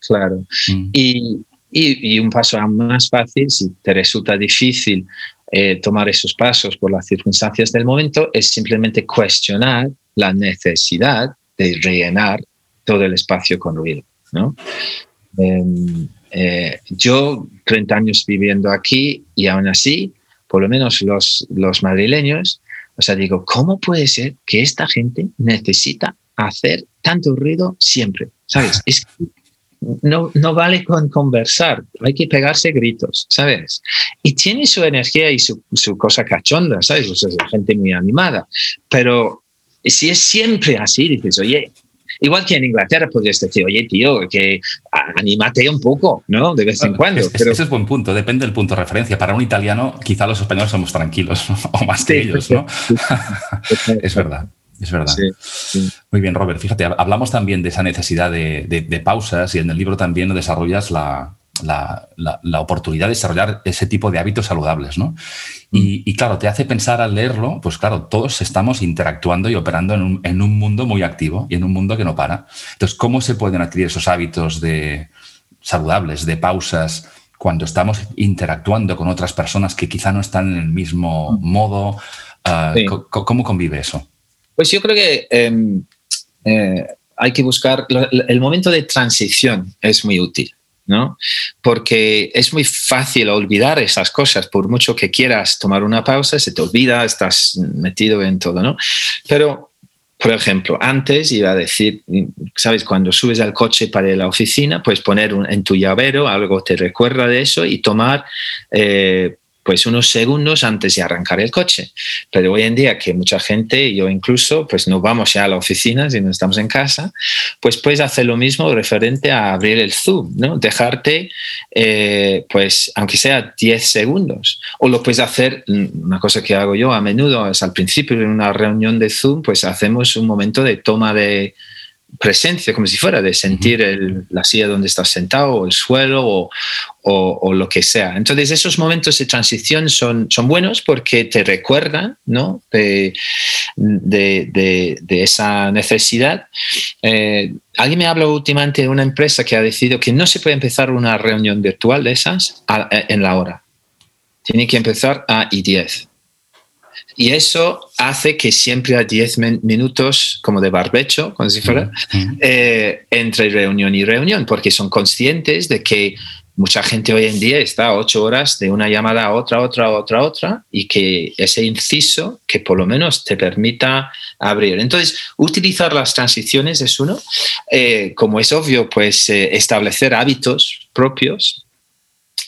Claro. Mm. Y, y, un paso aún más fácil, si te resulta difícil eh, tomar esos pasos por las circunstancias del momento es simplemente cuestionar la necesidad de rellenar todo el espacio con ruido. ¿no? Em, eh, yo, 30 años viviendo aquí y aún así, por lo menos los, los madrileños, o sea, digo, ¿cómo puede ser que esta gente necesita hacer tanto ruido siempre? ¿Sabes? Es no, no vale con conversar, hay que pegarse gritos, ¿sabes? Y tiene su energía y su, cosa cachonda, ¿sabes? O sea, es gente muy animada, pero si es siempre así, dices, oye, Igual que en Inglaterra podrías decir, oye, tío, que anímate un poco, ¿no? De vez en cuando. Ese es buen punto, depende del punto de referencia. Para un italiano, quizá los españoles somos tranquilos, [LAUGHS] o más que ellos, ¿no? [LAUGHS] es verdad. Es verdad. Muy bien, Robert. Fíjate, hablamos también de esa necesidad de, pausas y en el libro también desarrollas la, oportunidad de desarrollar ese tipo de hábitos saludables, ¿no? Y, mm. claro, te hace pensar al leerlo, pues claro, todos estamos interactuando y operando en un, mundo muy activo y en un mundo que no para. Entonces, ¿cómo se pueden adquirir esos hábitos de saludables, de pausas, cuando estamos interactuando con otras personas que quizá no están en el mismo mm. modo? Ah, ¿Cómo convive eso? Pues yo creo que em, eh, hay que buscar, el momento de transición es muy útil. ¿no? Porque es muy fácil olvidar esas cosas, por mucho que quieras tomar una pausa, se te olvida, estás metido en todo, ¿no? Pero, por ejemplo, antes iba a decir, ¿sabes? Cuando subes al coche para la oficina, puedes poner en tu llavero algo te recuerda de eso y tomar eh, pues unos segundos antes de arrancar el coche. Pero hoy en día que mucha gente, yo incluso, pues no vamos ya a la oficina, sino estamos en casa, pues puedes hacer lo mismo referente a abrir el Zoom, ¿no? Dejarte, eh, pues aunque sea 10 segundos. O lo puedes hacer, una cosa que hago yo a menudo, es al principio de una reunión de Zoom, pues hacemos un momento de toma de presencia, como si fuera de sentir la silla donde estás sentado, o el suelo, o, lo que sea. Entonces, esos momentos de transición son, son buenos porque te recuerdan ¿no? de, de, esa necesidad. Eh, alguien me habla últimamente de una empresa que ha decidido que no se puede empezar una reunión virtual de esas en la hora. Tiene que empezar a I10. Y eso hace que siempre haya 10 minutos como de barbecho, como si fuera, eh, entre reunión y reunión, porque son conscientes de que mucha gente hoy en día está ocho horas de una llamada a otra, otra, otra, otra, y que ese inciso que por lo menos te permita abrir. Entonces, utilizar las transiciones es uno. Eh, como es obvio, pues eh, establecer hábitos propios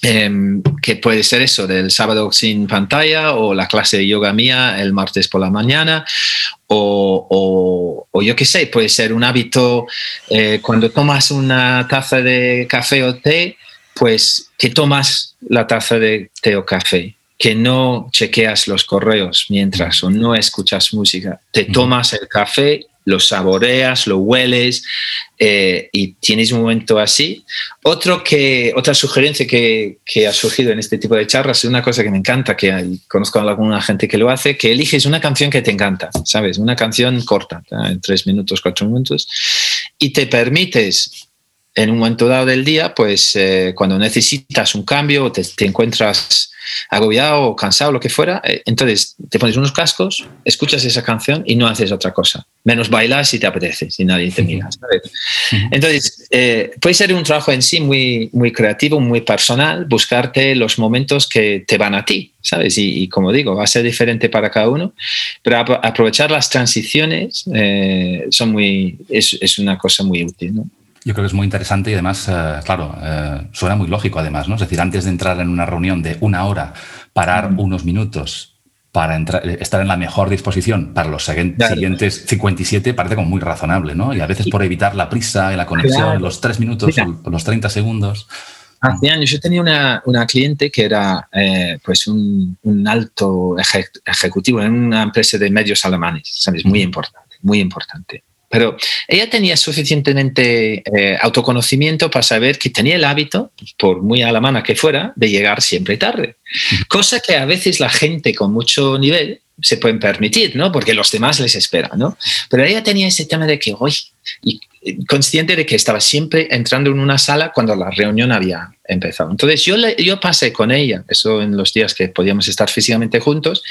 Em, que puede ser eso, del sábado sin pantalla o la clase de yoga mía el martes por la mañana. O, o, yo qué sé, puede ser un hábito eh, cuando tomas una taza de café o té, pues que tomas la taza de té o café, que no chequeas los correos mientras o no escuchas música, te tomas el café lo saboreas, lo hueles eh, y tienes un momento así. Otro que, otra sugerencia que, ha surgido en este tipo de charlas es una cosa que me encanta, que conozco a alguna gente que lo hace, que eliges una canción que te encanta, ¿sabes? Una canción corta, en tres minutos, cuatro minutos, y te permites en un momento dado del día, pues eh, cuando necesitas un cambio, te, te encuentras agobiado o cansado, lo que fuera, eh, entonces te pones unos cascos, escuchas esa canción y no haces otra cosa, menos bailar si te apetece, si nadie te mira. Entonces, eh, puede ser un trabajo en sí muy, muy creativo, muy personal, buscarte los momentos que te van a ti, ¿sabes? Y, como digo, va a ser diferente para cada uno, pero aprovechar las transiciones eh, son muy, es, es una cosa muy útil, ¿no? Yo creo que es muy interesante y además, eh, claro, eh, suena muy lógico además, ¿no? Es decir, antes de entrar en una reunión de una hora, parar unos minutos para eh, estar en la mejor disposición para los siguientes 57 parece como muy razonable, ¿no? Y a veces por evitar la prisa y la conexión, los tres minutos o los 30 segundos. Hace años yo tenía una, una cliente que era pues un, un alto ejecutivo en una empresa de medios alemanes, ¿sabes? Muy importante, muy importante. Pero ella tenía suficientemente eh, autoconocimiento para saber que tenía el hábito, por muy alemana que fuera, de llegar siempre tarde. Cosa que a veces la gente con mucho nivel se pueden permitir, ¿no? Porque los demás les esperan, ¿no? Pero ella tenía ese tema de que, hoy, y consciente de que estaba siempre entrando en una sala cuando la reunión había empezado. Entonces yo, yo pasé con ella, eso en los días que podíamos estar físicamente juntos,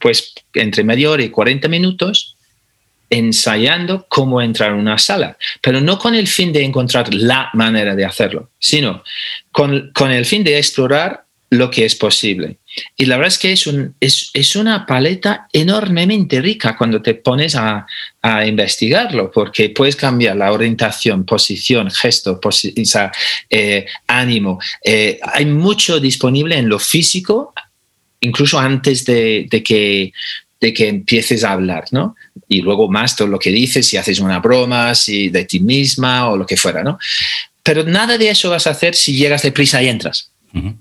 pues entre media hora y 40 minutos ensayando cómo entrar en una sala, pero no con el fin de encontrar la manera de hacerlo, sino con, el fin de explorar lo que es posible. Y la verdad es que es, un, es, una paleta enormemente rica cuando te pones a, investigarlo, porque puedes cambiar la orientación, posición, gesto, eh, ánimo. Eh, hay mucho disponible en lo físico, incluso antes de, de que de que empieces a hablar, ¿no? Y luego más todo lo que dices, si haces una broma, si de ti misma o lo que fuera, ¿no? Pero nada de eso vas a hacer si llegas deprisa y entras. O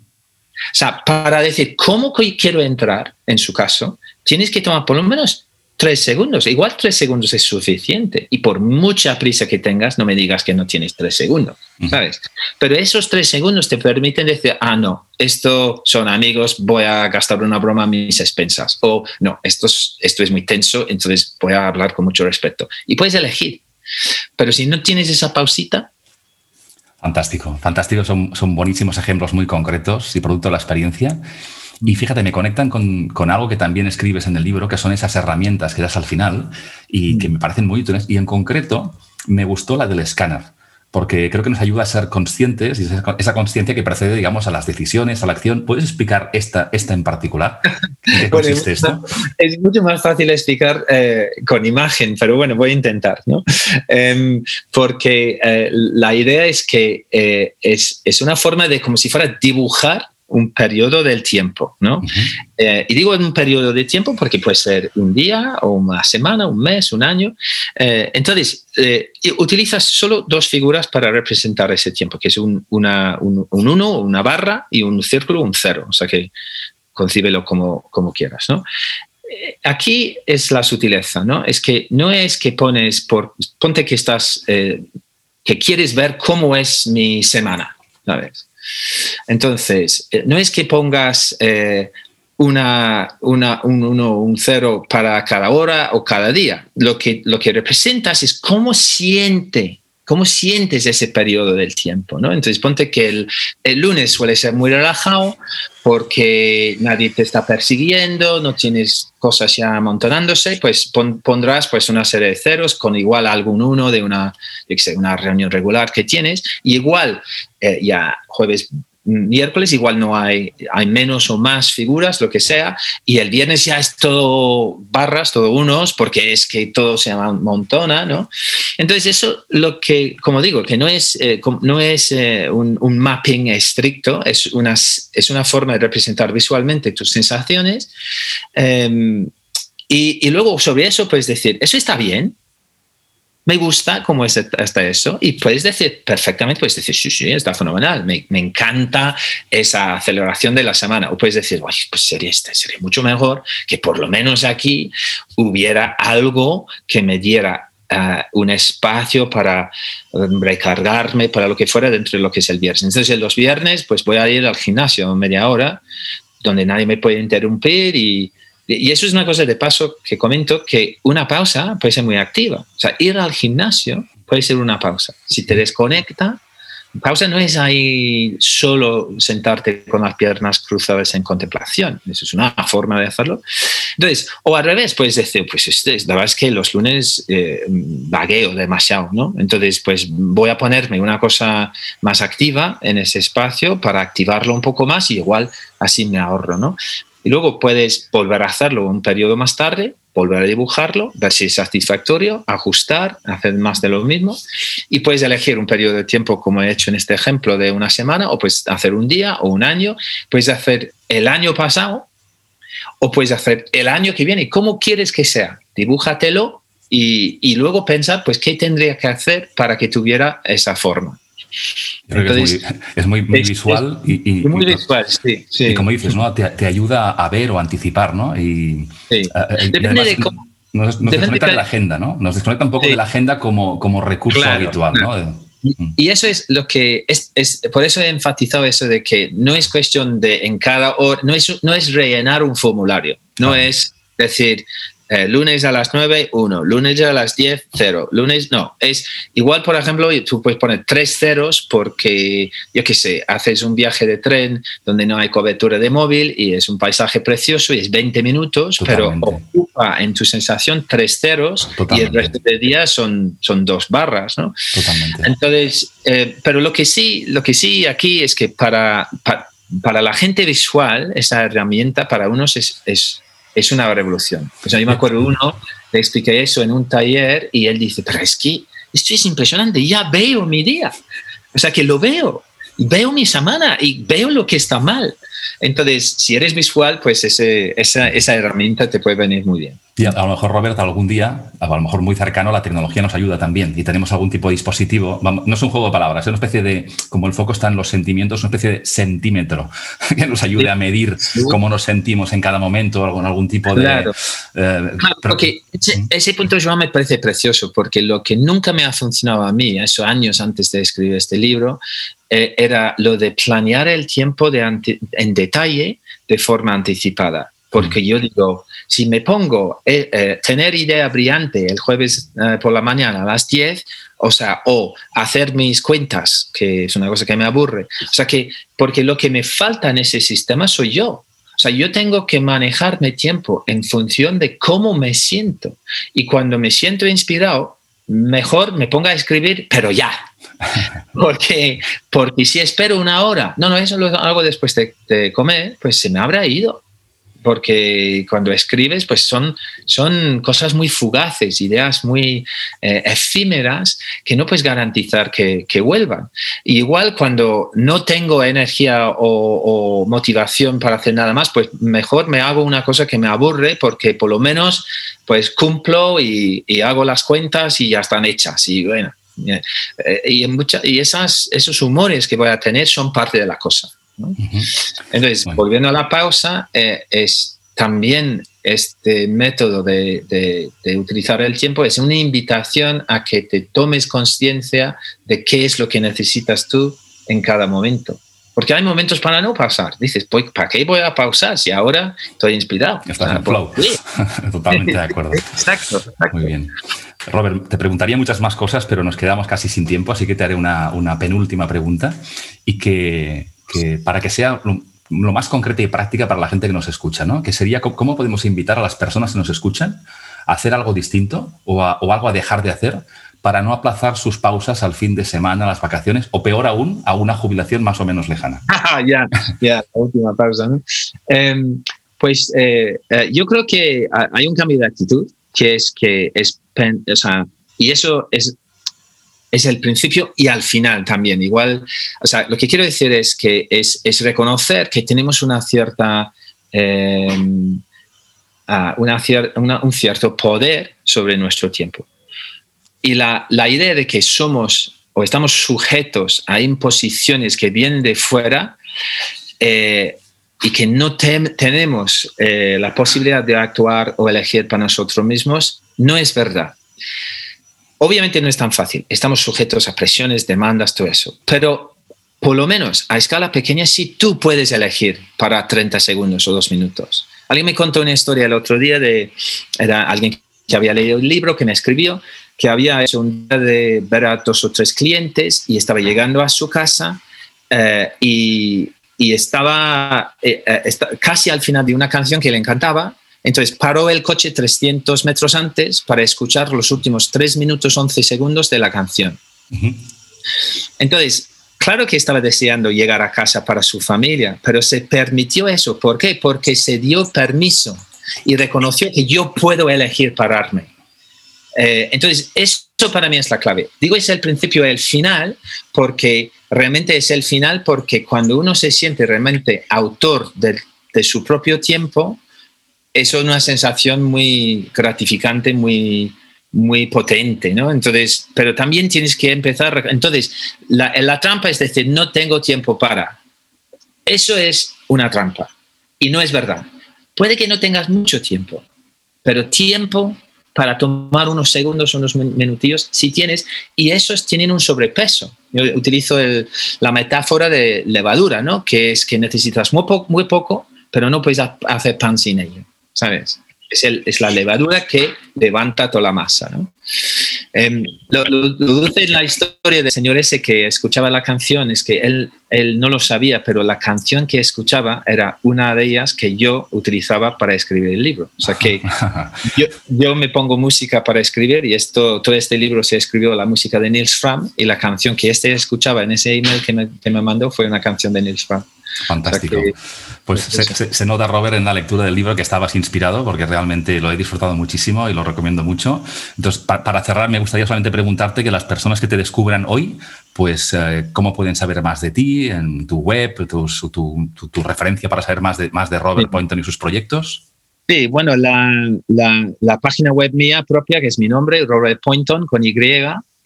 sea, para decir cómo quiero entrar, en su caso, tienes que tomar por lo menos tres segundos. Igual tres segundos es suficiente. Y por mucha prisa que tengas, no me digas que no tienes tres segundos, ¿sabes? Pero esos tres segundos te permiten decir, ah, no, esto son amigos, voy a gastar una broma a mis expensas. O no, esto es, esto es muy tenso, entonces voy a hablar con mucho respeto. Y puedes elegir. Pero si no tienes esa pausita, Fantástico, fantástico. Son, son buenísimos ejemplos muy concretos y producto de la experiencia. Y fíjate, me conectan con, con, algo que también escribes en el libro, que son esas herramientas que das al final y que me parecen muy útiles. Y en concreto, me gustó la del escáner, porque creo que nos ayuda a ser conscientes y esa conciencia que precede, digamos, a las decisiones, a la acción. ¿Puedes explicar esta, esta en particular? qué [LAUGHS] consiste esto? Es mucho más fácil explicar eh, con imagen, pero bueno, voy a intentar, ¿no? Em, porque eh, la idea es que eh, es, es una forma de como si fuera dibujar un periodo del tiempo, ¿no? Eh, y digo un periodo de tiempo porque puede ser un día o una semana, un mes, un año. Eh, entonces, eh, utilizas solo dos figuras para representar ese tiempo, que es un, una, un, uno, una barra y un círculo, un cero. O sea que concíbelo como, como quieras, ¿no? Aquí es la sutileza, ¿no? Es que no es que pones por, ponte que estás, que quieres ver cómo es mi semana, ¿sabes? Entonces, eh, no es que pongas eh, una, una, un, uno, un cero para cada hora o cada día. Lo que, lo que representas es cómo siente ¿Cómo sientes ese periodo del tiempo? ¿no? Entonces, ponte que el, lunes suele ser muy relajado porque nadie te está persiguiendo, no tienes cosas ya amontonándose, pues pondrás pues, una serie de ceros con igual algún uno de una, una reunión regular que tienes. Y igual, eh, ya jueves miércoles igual no hay, hay menos o más figuras, lo que sea, y el viernes ya es todo barras, todo unos, porque es que todo se montona, ¿no? Entonces eso lo que, como digo, que no es, eh, no es eh, un, mapping estricto, es una, es una forma de representar visualmente tus sensaciones. Em, y, y luego sobre eso puedes decir, eso está bien, me gusta cómo es hasta eso y puedes decir perfectamente, puedes decir, sí, sí, está fenomenal, me, me encanta esa celebración de la semana. O puedes decir, pues sería, este, sería mucho mejor que por lo menos aquí hubiera algo que me diera eh, un espacio para recargarme, para lo que fuera dentro de lo que es el viernes. Entonces, los viernes, pues voy a ir al gimnasio media hora, donde nadie me puede interrumpir y, y eso es una cosa de paso que comento, que una pausa puede ser muy activa. O sea, ir al gimnasio puede ser una pausa. Si te desconecta, pausa no es ahí solo sentarte con las piernas cruzadas en contemplación. Eso es una forma de hacerlo. Entonces, o al revés, puedes decir, pues este, la verdad es que los lunes eh, vagueo demasiado, ¿no? Entonces, pues voy a ponerme una cosa más activa en ese espacio para activarlo un poco más y igual así me ahorro, ¿no? Y luego puedes volver a hacerlo un periodo más tarde, volver a dibujarlo, ver si es satisfactorio, ajustar, hacer más de lo mismo y puedes elegir un periodo de tiempo como he hecho en este ejemplo de una semana o puedes hacer un día o un año, puedes hacer el año pasado o puedes hacer el año que viene. ¿Cómo quieres que sea? Dibújatelo y, y luego pensar, pues, ¿qué tendría que hacer para que tuviera esa forma? Es muy, visual y, muy visual, sí, Y como dices, ¿no? Te, ayuda a ver o anticipar, ¿no? Y, sí. Depende de cómo. Nos, desconecta de la agenda, ¿no? Nos desconecta un poco de la agenda como, como recurso habitual, ¿no? Y, eso es lo que es, es, por eso he enfatizado eso de que no es cuestión de en cada hora, no es, no es rellenar un formulario, no es decir, eh, lunes a las 9, 1, lunes a las 10, 0, lunes no, es igual, por ejemplo, tú puedes poner tres ceros porque, yo qué sé, haces un viaje de tren donde no hay cobertura de móvil y es un paisaje precioso y es 20 minutos, pero ocupa en tu sensación tres ceros y el resto del día son, son dos barras, ¿no? Totalmente. Entonces, eh, pero lo que sí, lo que sí aquí es que para, para la gente visual, esa herramienta para unos es, es, es una revolución. Pues yo me acuerdo uno, le expliqué eso en un taller y él dice, pero es que esto es impresionante, ya veo mi día. O sea, que lo veo, veo mi semana y veo lo que está mal. Entonces, si eres visual, pues ese, esa, esa herramienta te puede venir muy bien. Y a, lo mejor, Robert, algún día, a lo mejor muy cercano, la tecnología nos ayuda también y tenemos algún tipo de dispositivo. No es un juego de palabras, es una especie de, como el foco está en los sentimientos, una especie de centímetro [LAUGHS] que nos ayude a medir cómo nos sentimos en cada momento, algún, algún tipo de. Claro, eh, porque ese, punto, Joan, me parece precioso, porque lo que nunca me ha funcionado a mí, esos años antes de escribir este libro, eh, era lo de planear el tiempo de en detalle de forma anticipada. Porque yo digo, si me pongo eh, eh, tener idea brillante el jueves eh, por la mañana a las 10, o sea, o hacer mis cuentas, que es una cosa que me aburre. O sea, que, porque lo que me falta en ese sistema soy yo. O sea, yo tengo que manejar mi tiempo en función de cómo me siento. Y cuando me siento inspirado, mejor me ponga a escribir, pero ya. [LAUGHS] Porque, porque si espero una hora, no, no, eso lo hago después de, de comer, pues se me habrá ido porque cuando escribes, pues son, son cosas muy fugaces, ideas muy eh, efímeras que no puedes garantizar que, vuelvan. igual cuando no tengo energía o, motivación para hacer nada más, pues mejor me hago una cosa que me aburre porque por lo menos pues cumplo y, hago las cuentas y ya están hechas. Y bueno, eh, y, en y esas, esos humores que voy a tener son parte de la cosa. Entonces, volviendo a la pausa, eh, es también este método de, utilizar el tiempo es una invitación a que te tomes conciencia de qué es lo que necesitas tú en cada momento. Porque hay momentos para no pausar. Dices, pues, ¿para qué voy a pausar si ahora estoy inspirado? Estás en flow. [LAUGHS] Totalmente de acuerdo. exacto, Muy bien. Robert, te preguntaría muchas más cosas, pero nos quedamos casi sin tiempo, así que te haré una, una penúltima pregunta y que para que sea lo, más concreta y práctica para la gente que nos escucha, ¿no? Que sería cómo podemos invitar a las personas que nos escuchan a hacer algo distinto o, algo a dejar de hacer para no aplazar sus pausas al fin de semana, las vacaciones, o peor aún, a una jubilación más o menos lejana? [LAUGHS] ya, ya, la última pausa. Em, pues eh, eh, yo creo que hay un cambio de actitud, que es que es, o sea, y eso es es el principio y al final también. Igual, o sea, lo que quiero decir es que es, reconocer que tenemos una cierta, eh, una, un cierto poder sobre nuestro tiempo. Y la, idea de que somos o estamos sujetos a imposiciones que vienen de fuera eh, y que no tenemos eh, la posibilidad de actuar o elegir para nosotros mismos, no es verdad. Obviamente no es tan fácil, estamos sujetos a presiones, demandas, todo eso, pero por lo menos a escala pequeña sí tú puedes elegir para 30 segundos o dos minutos. Alguien me contó una historia el otro día de, era alguien que había leído el libro, que me escribió, que había hecho un día de ver a dos o tres clientes y estaba llegando a su casa eh, y, estaba eh, eh, casi al final de una canción que le encantaba entonces paró el coche 300 metros antes para escuchar los últimos 3 minutos 11 segundos de la canción. Entonces, claro que estaba deseando llegar a casa para su familia, pero se permitió eso. ¿Por qué? Porque se dio permiso y reconoció que yo puedo elegir pararme. Eh, entonces, eso para mí es la clave. Digo, es el principio el final, porque realmente es el final, porque cuando uno se siente realmente autor de, de su propio tiempo, eso es una sensación muy gratificante, muy, muy potente, ¿no? Entonces, pero también tienes que empezar, entonces, la, trampa es decir, no tengo tiempo para. Eso es una trampa y no es verdad. Puede que no tengas mucho tiempo, pero tiempo para tomar unos segundos, unos minutillos, si tienes, y esos tienen un sobrepeso. Yo utilizo la metáfora de levadura, ¿no? Que es que necesitas muy, muy poco, pero no puedes hacer pan sin ello. ¿Sabes? Es, el, es, la levadura que levanta toda la masa. ¿no? Em, lo, dulce en la historia del señor ese que escuchaba la canción es que él, él no lo sabía, pero la canción que escuchaba era una de ellas que yo utilizaba para escribir el libro. O sea que [LAUGHS] yo, yo me pongo música para escribir y esto, todo este libro se escribió la música de Nils Fram y la canción que este escuchaba en ese email que me, que me mandó fue una canción de Nils Fram. Fantástico. pues se, nota, Robert, en la lectura del libro que estabas inspirado, porque realmente lo he disfrutado muchísimo y lo recomiendo mucho. Entonces, para cerrar, me gustaría solamente preguntarte que las personas que te descubran hoy, pues, eh, ¿cómo pueden saber más de ti en tu web, tu, tu, referencia para saber más de, más de Robert Poynton y sus proyectos? Sí, bueno, la, la, la, página web mía propia, que es mi nombre, Robert Poynton, con Y,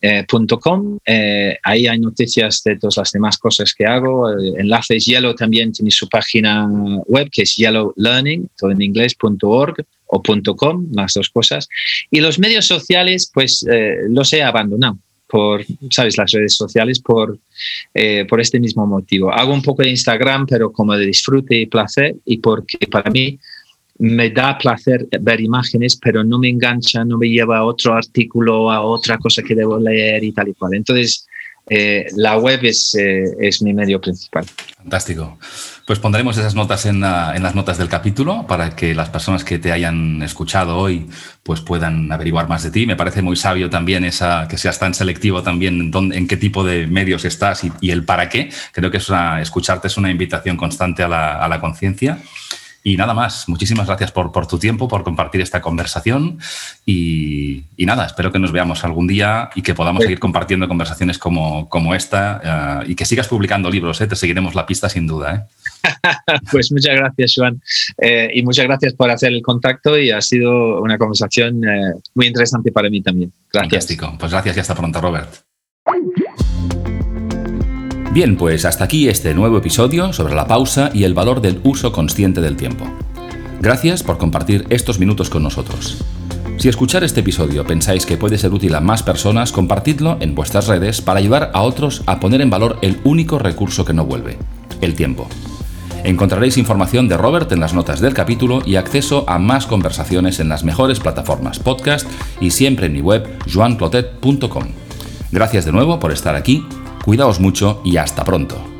.com. Eh, ahí hay noticias de todas las demás cosas que hago. Eh, enlaces Yellow también tiene su página web que es Yellow Learning, todo en inglés.org o .com, las dos cosas. Y los medios sociales, pues los he abandonado por, ¿sabes? Las redes sociales por, por este mismo motivo. Hago un poco de Instagram, pero como de disfrute y placer y porque para mí me da placer ver imágenes, pero no me engancha, no me lleva a otro artículo, a otra cosa que debo leer y tal y cual. Entonces, eh, la web es, eh, es, mi medio principal. Fantástico. Pues pondremos esas notas en, en, las notas del capítulo para que las personas que te hayan escuchado hoy pues puedan averiguar más de ti. Me parece muy sabio también esa, que seas tan selectivo también en, en qué tipo de medios estás y, y, el para qué. Creo que es una, escucharte es una invitación constante a la, a la conciencia. Y nada más, muchísimas gracias por, por tu tiempo, por compartir esta conversación y, nada, espero que nos veamos algún día y que podamos seguir compartiendo conversaciones como, como esta eh, y que sigas publicando libros, ¿eh? te seguiremos la pista sin duda. ¿eh? [LAUGHS] pues muchas gracias, Joan, y muchas gracias por hacer el contacto y ha sido una conversación muy interesante para mí también. Gracias. Fantástico, pues gracias y hasta pronto, Robert. Bien, pues hasta aquí este nuevo episodio sobre la pausa y el valor del uso consciente del tiempo. Gracias por compartir estos minutos con nosotros. Si escuchar este episodio pensáis que puede ser útil a más personas, compartidlo en vuestras redes para ayudar a otros a poner en valor el único recurso que no vuelve, el tiempo. Encontraréis información de Robert en las notas del capítulo y acceso a más conversaciones en las mejores plataformas podcast y siempre en mi web joanclotet.com. Gracias de nuevo por estar aquí Cuidaos mucho y hasta pronto.